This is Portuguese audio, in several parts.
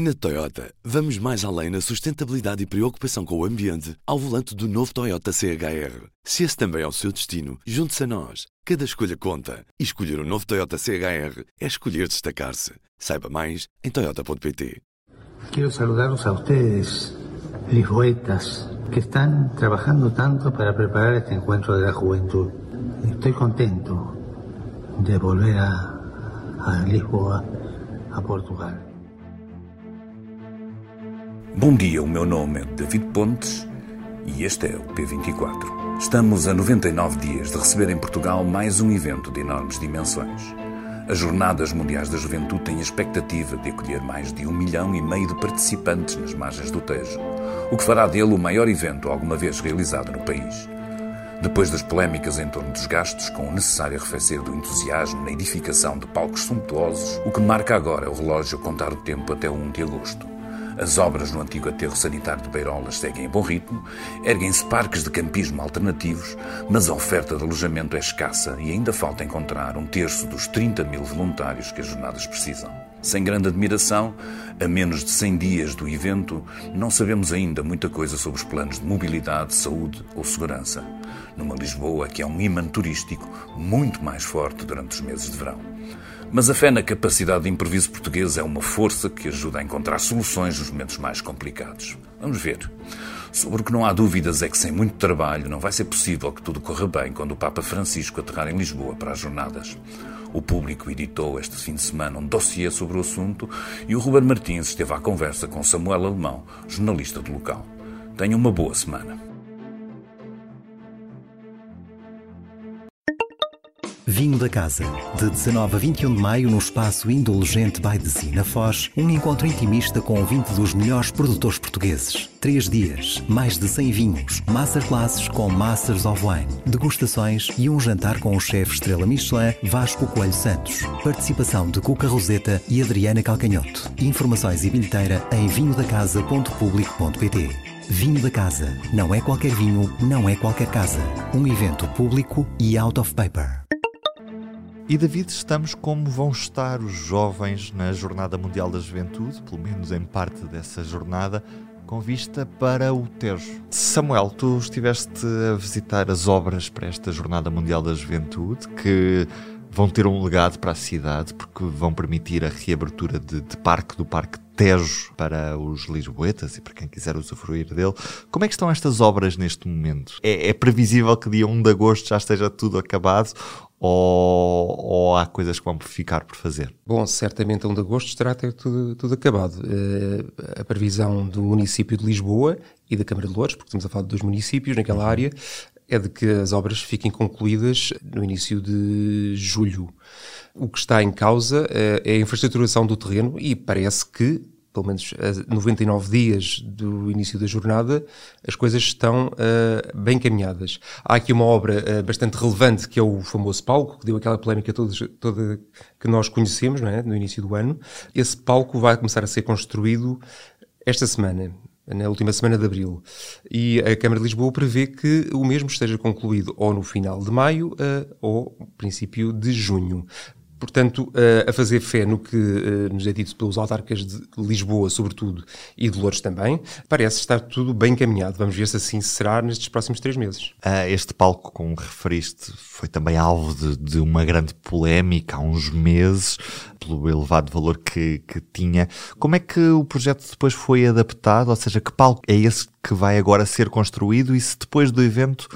Na Toyota, vamos mais além na sustentabilidade e preocupação com o ambiente ao volante do novo Toyota CHR. Se esse também é o seu destino, junte-se a nós. Cada escolha conta. E escolher o um novo Toyota CHR é escolher destacar-se. Saiba mais em toyota.pt. Quero saludarlos a ustedes, lisboetas, que están trabajando tanto para preparar este encuentro de la juventud. Estoy contento de volver a, a Lisboa, a Portugal. Bom dia, o meu nome é David Pontes e este é o P24. Estamos a 99 dias de receber em Portugal mais um evento de enormes dimensões. As Jornadas Mundiais da Juventude têm a expectativa de acolher mais de um milhão e meio de participantes nas margens do Tejo, o que fará dele o maior evento alguma vez realizado no país. Depois das polémicas em torno dos gastos, com o necessário arrefecer do entusiasmo na edificação de palcos suntuosos, o que marca agora o relógio contar o tempo até 1 de agosto. As obras no antigo aterro sanitário de Beirolas seguem em bom ritmo, erguem-se parques de campismo alternativos, mas a oferta de alojamento é escassa e ainda falta encontrar um terço dos 30 mil voluntários que as jornadas precisam. Sem grande admiração, a menos de 100 dias do evento, não sabemos ainda muita coisa sobre os planos de mobilidade, saúde ou segurança. Numa Lisboa que é um imã turístico muito mais forte durante os meses de verão. Mas a fé na capacidade de improviso português é uma força que ajuda a encontrar soluções nos momentos mais complicados. Vamos ver. Sobre o que não há dúvidas é que sem muito trabalho não vai ser possível que tudo corra bem quando o Papa Francisco aterrar em Lisboa para as jornadas. O público editou este fim de semana um dossiê sobre o assunto e o Ruben Martins esteve à conversa com Samuel Alemão, jornalista do local. Tenha uma boa semana. Vinho da Casa. De 19 a 21 de maio, no espaço Indulgente Sea, na Foz, um encontro intimista com 20 dos melhores produtores portugueses. Três dias, mais de 100 vinhos, masterclasses com Masters of Wine, degustações e um jantar com o chefe Estrela Michelin Vasco Coelho Santos. Participação de Cuca Roseta e Adriana Calcanhoto. Informações e bilheteira em vinhodacasa.publico.pt. Vinho da Casa. Não é qualquer vinho, não é qualquer casa. Um evento público e out of paper. E David, estamos como vão estar os jovens na Jornada Mundial da Juventude, pelo menos em parte dessa jornada, com vista para o Tejo. Samuel, tu estiveste a visitar as obras para esta Jornada Mundial da Juventude, que vão ter um legado para a cidade, porque vão permitir a reabertura de, de parque do Parque Tejo para os lisboetas e para quem quiser usufruir dele. Como é que estão estas obras neste momento? É, é previsível que dia 1 de agosto já esteja tudo acabado ou, ou, há coisas que vão ficar por fazer? Bom, certamente a 1 de agosto estará tudo, tudo acabado. Uh, a previsão do município de Lisboa e da Câmara de Louros, porque estamos a falar de dois municípios naquela uhum. área, é de que as obras fiquem concluídas no início de julho. O que está em causa uh, é a infraestruturação do terreno e parece que pelo menos a 99 dias do início da jornada, as coisas estão uh, bem caminhadas. Há aqui uma obra uh, bastante relevante que é o famoso palco, que deu aquela polémica toda, toda que nós conhecemos é? no início do ano. Esse palco vai começar a ser construído esta semana. Na última semana de abril. E a Câmara de Lisboa prevê que o mesmo esteja concluído ou no final de maio uh, ou princípio de junho. Portanto, a fazer fé no que nos é dito pelos autarcas de Lisboa, sobretudo, e de Louros também, parece estar tudo bem encaminhado. Vamos ver se assim será nestes próximos três meses. Este palco, como referiste, foi também alvo de, de uma grande polémica há uns meses, pelo elevado valor que, que tinha. Como é que o projeto depois foi adaptado? Ou seja, que palco é esse que vai agora ser construído e se depois do evento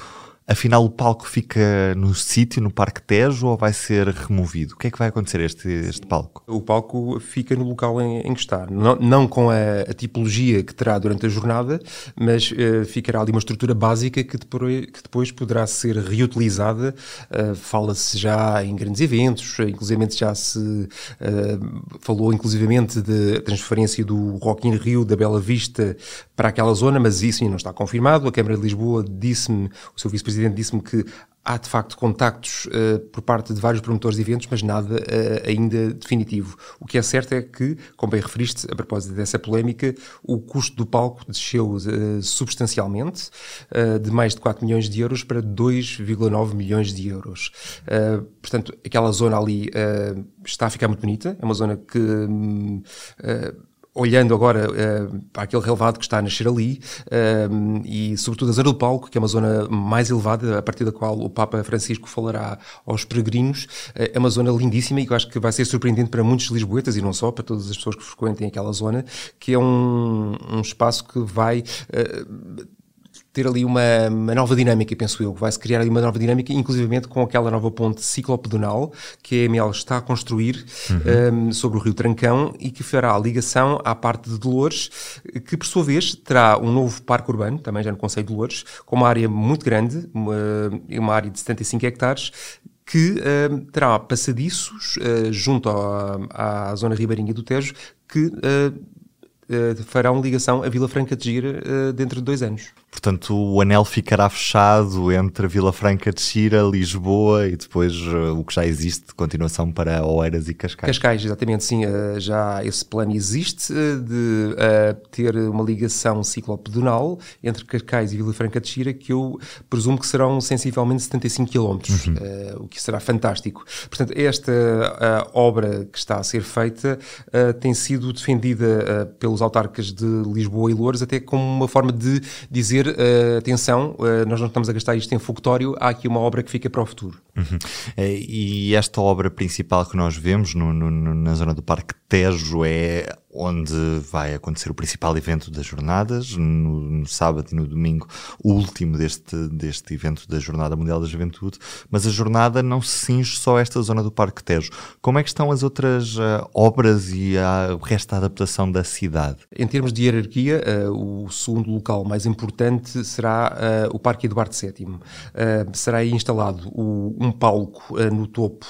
Afinal, o palco fica no sítio, no Parque Tejo, ou vai ser removido? O que é que vai acontecer este, este palco? O palco fica no local em, em que está. Não, não com a, a, tipologia que terá durante a jornada, mas uh, ficará ali uma estrutura básica que depois, que depois poderá ser reutilizada. Uh, Fala-se já em grandes eventos, inclusive já se uh, falou inclusivamente de transferência do Rock in Rio da Bela Vista para aquela zona, mas isso ainda não está confirmado. A Câmara de Lisboa disse-me, o seu vice Presidente disse-me que há de facto contactos uh, por parte de vários promotores de eventos, mas nada uh, ainda definitivo. O que é certo é que, como bem referiste, a propósito dessa polémica, o custo do palco desceu uh, substancialmente, de mais de 4 milhões de euros para 2,9 milhões de euros. portanto, aquela zona ali está a ficar muito bonita, é uma zona que. Olhando agora uh, para aquele relevado que está a nascer ali uh, e sobretudo a zona do palco, que é uma zona mais elevada, a partir da qual o Papa Francisco falará aos peregrinos, uh, é uma zona lindíssima e que eu acho que vai ser surpreendente para muitos lisboetas e não só, para todas as pessoas que frequentem aquela zona, que é um, um espaço que vai ter ali uma, uma, nova dinâmica, penso eu, vai-se criar ali uma nova dinâmica, inclusivamente com aquela nova ponte ciclopedonal que a EML está a construir uhum. um, sobre o Rio Trancão e que fará a ligação à parte de Dolores, que por sua vez terá um novo parque urbano, também já no Conselho de Dolores, com uma área muito grande, uma, uma área de 75 hectares, que uh, terá passadiços uh, junto à, à zona ribeirinha do Tejo que uh, farão ligação à Vila Franca de Gira dentro de dois anos. Portanto, o anel ficará fechado entre Vila Franca de Xira, Lisboa e depois uh, o que já existe de continuação para Oeiras e Cascais. Cascais, exatamente, sim. Já esse plano existe de ter uma ligação ciclopedonal entre Cascais e Vila Franca de Xira que eu presumo que serão sensivelmente 75 km, uhum. o que será fantástico. Portanto, esta obra que está a ser feita tem sido defendida pelos autarcas de Lisboa e Louros até como uma forma de dizer uh, atenção, uh, nós não estamos a gastar isto em fogotório, há aqui uma obra que fica para o futuro. Uhum. Eh, e esta obra principal que nós vemos no, no, na zona do Parque Tejo é onde vai acontecer o principal evento das jornadas, no, no, sábado e no domingo, o último deste, deste evento da Jornada Mundial da Juventude, mas a jornada não se cinge só a esta zona do Parque Tejo. Como é que estão as outras uh, obras e a, o resto da adaptação da cidade? Em termos de hierarquia, uh, o segundo local mais importante será uh, o Parque Eduardo VII. será aí instalado o, um palco no topo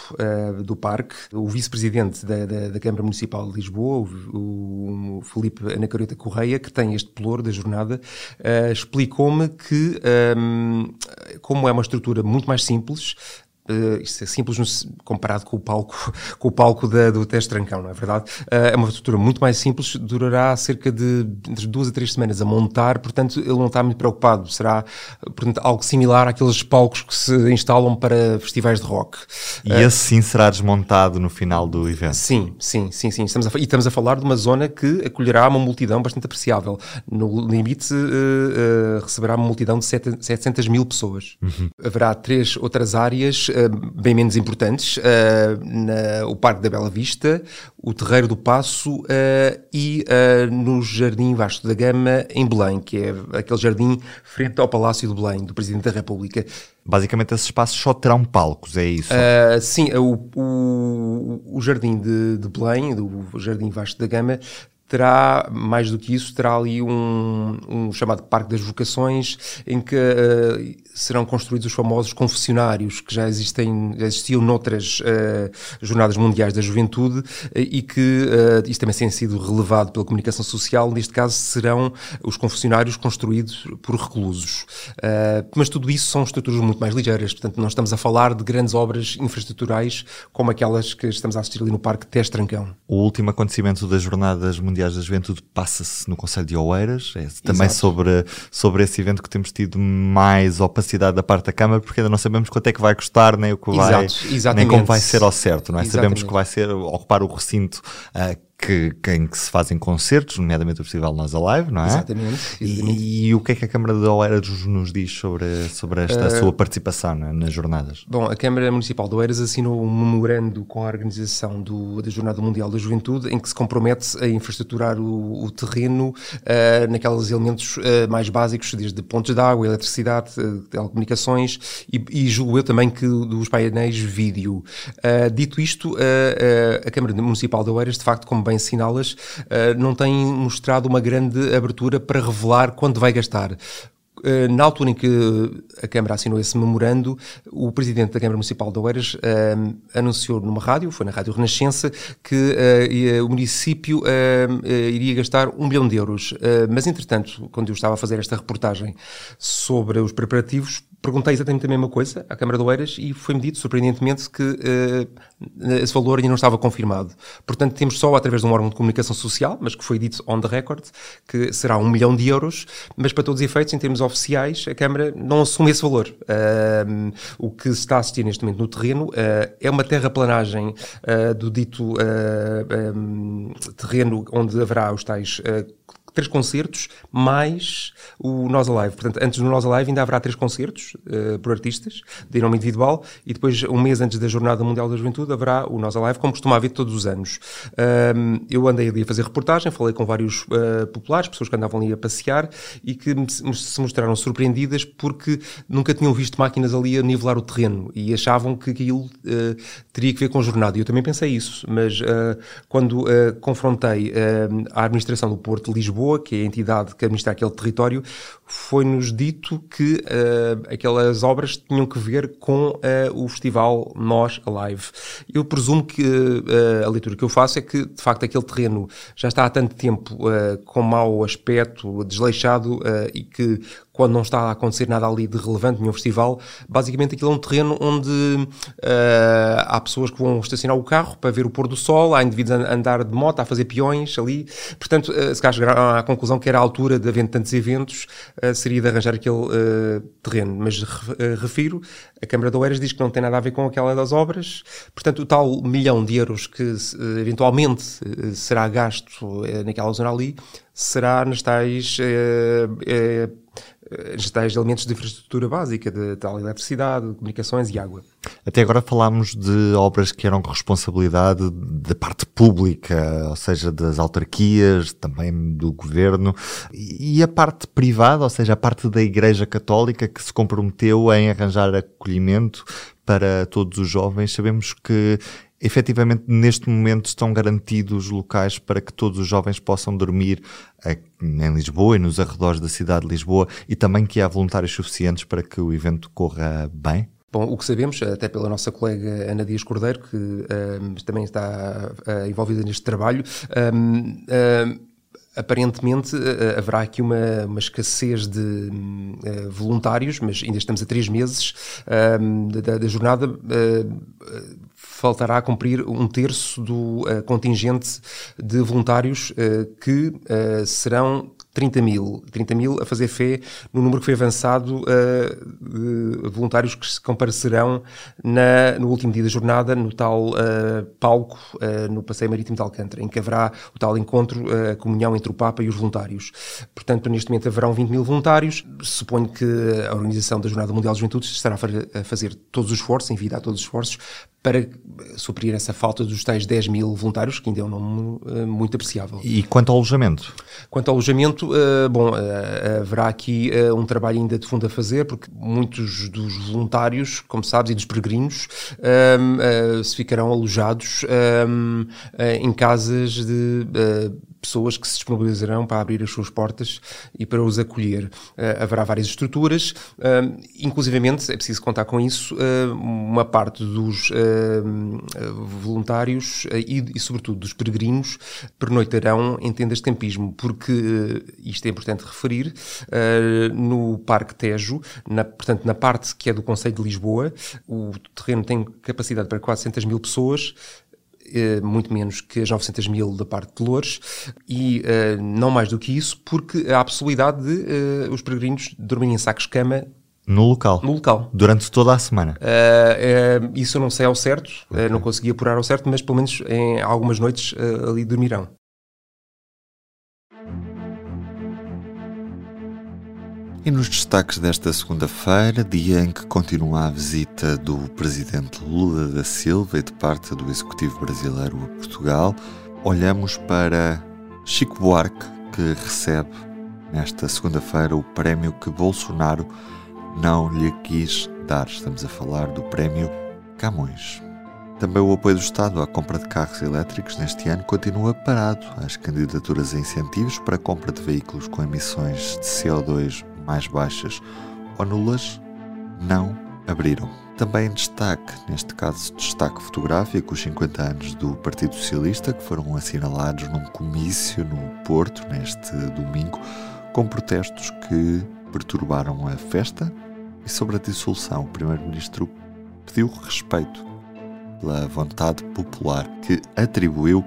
do parque. O vice-presidente da, da, da, Câmara Municipal de Lisboa, o o Felipe Anacareta Correia, que tem este pelour da jornada, uh, explicou-me que, um, ehm, como é uma estrutura muito mais simples, Uh, isto é simples comparado com o palco, com o palco da, do teste trancão, não é verdade? Uh, é uma estrutura muito mais simples, durará cerca de entre duas a três semanas a montar, portanto ele não está muito preocupado. Será portanto, algo similar àqueles palcos que se instalam para festivais de rock. E uh, esse sim será desmontado no final do evento? Sim, sim, sim, sim. Estamos a, e estamos a falar de uma zona que acolherá uma multidão bastante apreciável. No limite receberá uma multidão de 700 mil pessoas. Uhum. Haverá três outras áreas bem menos importantes, uh, na, o Parque da Bela Vista, o Terreiro do Passo uh, e no Jardim Vasco da Gama, em Belém, que é aquele jardim frente ao Palácio de Belém, do Presidente da República. Basicamente, esses espaços só terão palcos, é isso? Uh, sim, o, o, o Jardim de, de Belém, o Jardim Vasco da Gama, terá, mais do que isso, terá ali um, um chamado Parque das Vocações, em que uh, serão construídos os famosos confessionários que já existem, já existiam noutras uh, jornadas mundiais da juventude uh, e que uh, isto também tem sido relevado pela comunicação social. Neste caso, serão os confessionários construídos por reclusos. mas tudo isso são estruturas muito mais ligeiras, portanto, não estamos a falar de grandes obras infraestruturais como aquelas que estamos a assistir ali no Parque Teste Trancão. O último acontecimento das jornadas mundiais da juventude passa-se no Conselho de Oeiras, é também sobre, sobre esse evento que temos tido mais capacidade da parte da Câmara, porque ainda não sabemos quanto é que vai custar, nem o que vai, Exato, nem como vai ser ao certo, não é? Sabemos que vai ser ocupar o recinto uh, que, em que se fazem concertos, nomeadamente o Festival Nós Alive, não é? Exatamente. exatamente. E, e, o que é que a Câmara de Oeiras nos diz sobre, sobre esta uh, sua participação né, nas jornadas? Bom, a Câmara Municipal de Oeiras assinou um memorando com a organização do, da Jornada Mundial da Juventude em que se compromete a infraestruturar o, o terreno uh, naqueles elementos uh, mais básicos, desde pontos de água, eletricidade, telecomunicações e, e julgo eu também que dos painéis vídeo. dito isto, a Câmara Municipal de Oeiras, de facto, como bem assinalas, eh, não tem mostrado uma grande abertura para revelar quanto vai gastar. Eh, na altura em que a Câmara assinou esse memorando, o Presidente da Câmara Municipal de Oeiras uh, anunciou numa rádio, foi na Rádio Renascença, que uh, o município iria gastar um milhão de euros. mas, entretanto, quando eu estava a fazer esta reportagem sobre os preparativos, perguntei exatamente a mesma coisa à Câmara de Oeiras e foi-me dito, surpreendentemente, que uh, esse valor ainda não estava confirmado. Portanto, temos só através de um órgão de comunicação social, mas que foi dito on the record, que será um milhão de euros, mas para todos os efeitos, em termos oficiais, a Câmara não assume esse valor. Uh, o que se está a assistir neste momento no terreno uh, é uma terraplanagem do dito um, terreno onde haverá os tais três concertos, mais o Nós Alive. Portanto, antes do Nós Alive ainda haverá três concertos uh, por artistas, de nome individual, e depois, um mês antes da Jornada Mundial da Juventude, haverá o Nós Alive, como costuma haver todos os anos. Uh, eu andei ali a fazer reportagem, falei com vários uh, populares, pessoas que andavam ali a passear, e que se mostraram surpreendidas porque nunca tinham visto máquinas ali a nivelar o terreno, e achavam que aquilo teria que ver com jornada. E eu também pensei isso, mas quando confrontei a administração do Porto de Lisboa, Que é a entidade que administra aquele território, foi-nos dito que uh, aquelas obras tinham que ver com uh, o festival Nós Alive. Eu presumo que uh, a leitura que eu faço é que, de facto, aquele terreno já está há tanto tempo com mau aspecto, desleixado e que quando não está a acontecer nada ali de relevante nenhum festival, basicamente aquilo é um terreno onde uh, há pessoas que vão estacionar o carro para ver o pôr do sol, há indivíduos a andar de moto, a fazer peões ali. Portanto, uh, se calhar chegaram à conclusão que era a altura de haver tantos eventos, uh, seria de arranjar aquele terreno. Mas refiro, a Câmara de Oeiras diz que não tem nada a ver com aquela das obras. Portanto, o tal milhão de euros que eventualmente será gasto naquela zona ali será nas tais tais elementos de infraestrutura básica, de tal eletricidade, de comunicações e água. Até agora falámos de obras que eram responsabilidade da parte pública, ou seja, das autarquias, também do governo, e a parte privada, ou seja, a parte da Igreja Católica que se comprometeu em arranjar acolhimento para todos os jovens. Sabemos que efetivamente neste momento estão garantidos locais para que todos os jovens possam dormir em Lisboa e nos arredores da cidade de Lisboa e também que há voluntários suficientes para que o evento corra bem? Bom, o que sabemos, até pela nossa colega Ana Dias Cordeiro, que um, também está uh, envolvida neste trabalho, aparentemente uh, haverá aqui uma, uma escassez de uh, voluntários, mas ainda estamos a três meses da, da, jornada. Uh, faltará cumprir um terço do uh, contingente de voluntários uh, que uh, serão 30 mil. 30 mil a fazer fé no número que foi avançado de voluntários que se comparecerão na, no último dia da jornada, no tal palco no Passeio Marítimo de Alcântara, em que haverá o tal encontro, a comunhão entre o Papa e os voluntários. Portanto, neste momento haverão 20 mil voluntários. Suponho que a Organização da Jornada Mundial de Juventude estará a fazer todos os esforços, enviar todos os esforços, para suprir essa falta dos tais 10 mil voluntários, que ainda é um número uh, muito apreciável. E quanto ao alojamento? Quanto ao alojamento, uh, bom, uh, haverá aqui um trabalho ainda de fundo a fazer, porque muitos dos voluntários, como sabes, e dos peregrinos, se ficarão alojados em casas de pessoas que se disponibilizarão para abrir as suas portas e para os acolher. Uh, haverá várias estruturas, uh, inclusivamente, é preciso contar com isso, uh, uma parte dos voluntários e, e, sobretudo, dos peregrinos pernoitarão em tendas de campismo, porque, isto é importante referir, no Parque Tejo, na, portanto, na parte que é do Conselho de Lisboa, o terreno tem capacidade para 400 mil pessoas, muito menos que as 900 mil da parte de Loures, e uh, não mais do que isso, porque há a possibilidade de uh, os peregrinos dormirem em sacos-cama no local. No local. Durante toda a semana. Uh, uh, isso eu não sei ao certo, okay. uh, não consegui apurar ao certo, mas pelo menos em algumas noites ali dormirão. E nos destaques desta segunda-feira, dia em que continua a visita do presidente Lula da Silva e de parte do Executivo Brasileiro a Portugal, olhamos para Chico Buarque, que recebe nesta segunda-feira o prémio que Bolsonaro não lhe quis dar. Estamos a falar do prémio Camões. Também o apoio do Estado à compra de carros elétricos neste ano continua parado. As candidaturas a incentivos para a compra de veículos com emissões de CO2 mais baixas ou nulas não abriram. Também em destaque, neste caso destaque fotográfico, os 50 anos do Partido Socialista, que foram assinalados num comício no Porto neste domingo, com protestos que perturbaram a festa E sobre a dissolução, o Primeiro-Ministro pediu respeito pela vontade popular que atribuiu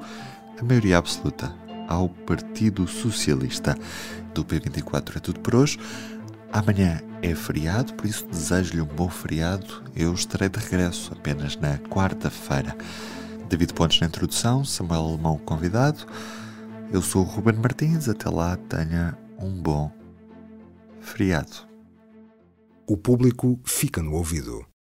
a maioria absoluta ao Partido Socialista. Do P24 é tudo por hoje. Amanhã é feriado, por isso desejo-lhe um bom feriado. Eu estarei de regresso apenas na quarta-feira. David Pontes na introdução, Samuel Alemão convidado. Eu sou o Ruben Martins. Até lá, tenha um bom feriado. O público fica no ouvido.